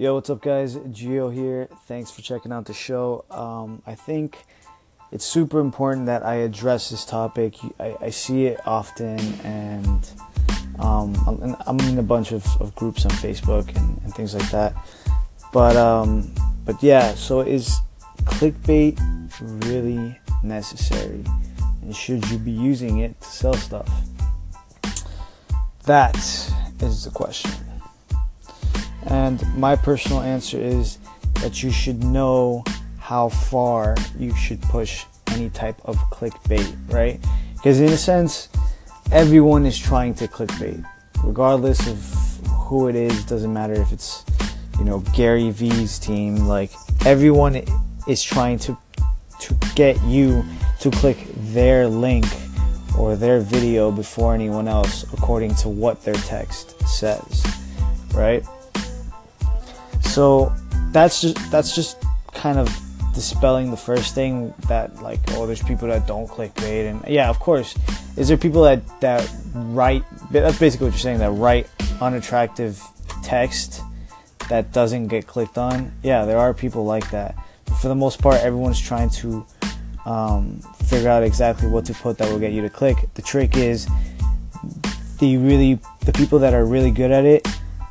Yo, what's up, guys? Geo here. Thanks for checking out the show. Um, I think it's super important that I address this topic. I, I see it often, and um, I'm, in a bunch of, of groups on Facebook and, and, things like that. But um, but yeah, so is clickbait really necessary? And should you be using it to sell stuff? That is the question. And my personal answer is that you should know how far you should push any type of clickbait, right? Because in a sense, everyone is trying to clickbait, regardless of who it is. Doesn't matter if it's you know Gary Vee's team. Like everyone is trying to to get you to click their link or their video before anyone else, according to what their text says, right? So that's just that's just kind of dispelling the first thing that like oh there's people that don't clickbait and yeah of course. Is there people that that write that's basically what you're saying that write unattractive text that doesn't get clicked on? Yeah there are people like that. For the most part everyone's trying to um, figure out exactly what to put that will get you to click. The trick is the really the people that are really good at it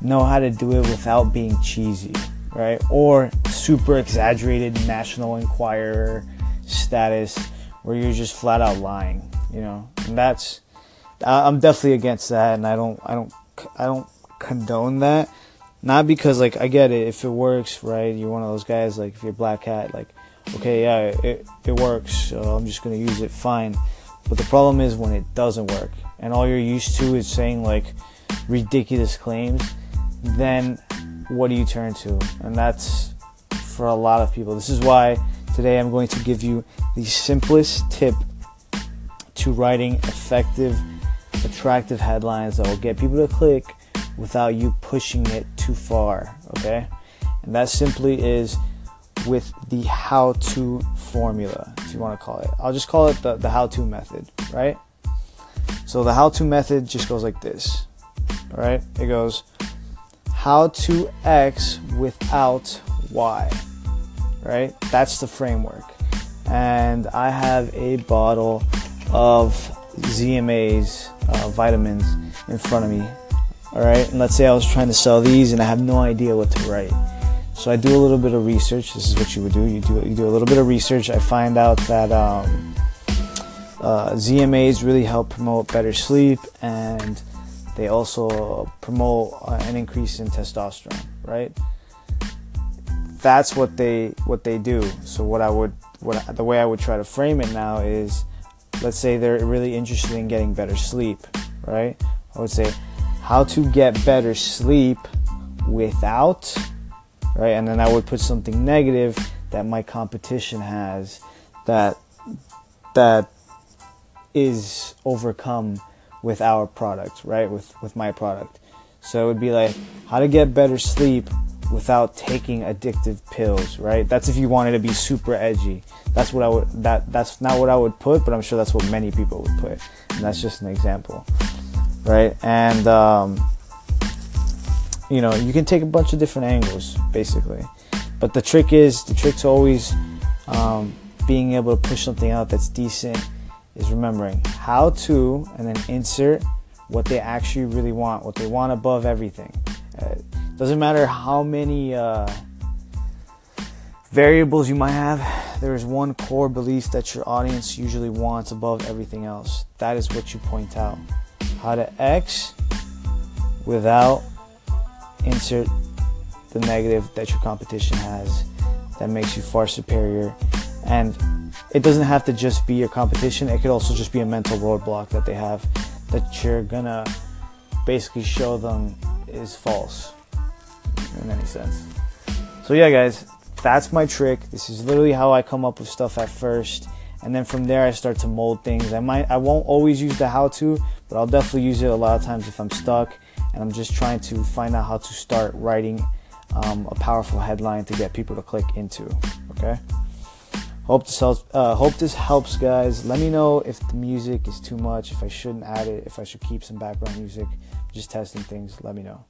know how to do it without being cheesy, right? Or super exaggerated National Enquirer status where you're just flat out lying, you know. And that's I'm definitely against that, and I don't I don't I don't condone that. Not because like I get it if it works, right? You're one of those guys like if you're black hat, like okay, yeah, it it works, so I'm just gonna use it, fine. But the problem is when it doesn't work, and all you're used to is saying like ridiculous claims then what do you turn to? And that's for a lot of people. This is why today I'm going to give you the simplest tip to writing effective, attractive headlines that will get people to click without you pushing it too far. Okay? And that simply is with the how to formula, if you want to call it. I'll just call it the, the how to method, right? So the how to method just goes like this. All right? It goes how to X without Y, right? That's the framework. And I have a bottle of ZMA's uh, vitamins in front of me. All right, and let's say I was trying to sell these and I have no idea what to write. So I do a little bit of research. This is what you would do. You do you do a little bit of research. I find out that um, uh, ZMAs really help promote better sleep and they also promote uh, an increase in testosterone, right? That's what they what they do. So what I would what the way I would try to frame it now is let's say they're really interested in getting better sleep, right? I would say how to get better sleep without right? And then I would put something negative that my competition has that that is overcome with our product, right? With with my product. So it would be like how to get better sleep without taking addictive pills, right? That's if you wanted to be super edgy. That's what I would that that's not what I would put, but I'm sure that's what many people would put. And that's just an example. Right? And um, you know, you can take a bunch of different angles basically. But the trick is the trick's always um, being able to push something out that's decent is remembering how to and then insert what they actually really want, what they want above everything. Uh, doesn't matter how many uh, variables you might have, there is one core belief that your audience usually wants above everything else. That is what you point out. How to X without insert the negative that your competition has that makes you far superior and it doesn't have to just be your competition. It could also just be a mental roadblock that they have that you're gonna basically show them is false in any sense. So yeah, guys, that's my trick. This is literally how I come up with stuff at first, and then from there I start to mold things. I might, I won't always use the how-to, but I'll definitely use it a lot of times if I'm stuck and I'm just trying to find out how to start writing um, a powerful headline to get people to click into. Okay. Hope this helps. Uh, hope this helps, guys. Let me know if the music is too much, if I shouldn't add it, if I should keep some background music. Just testing things. Let me know.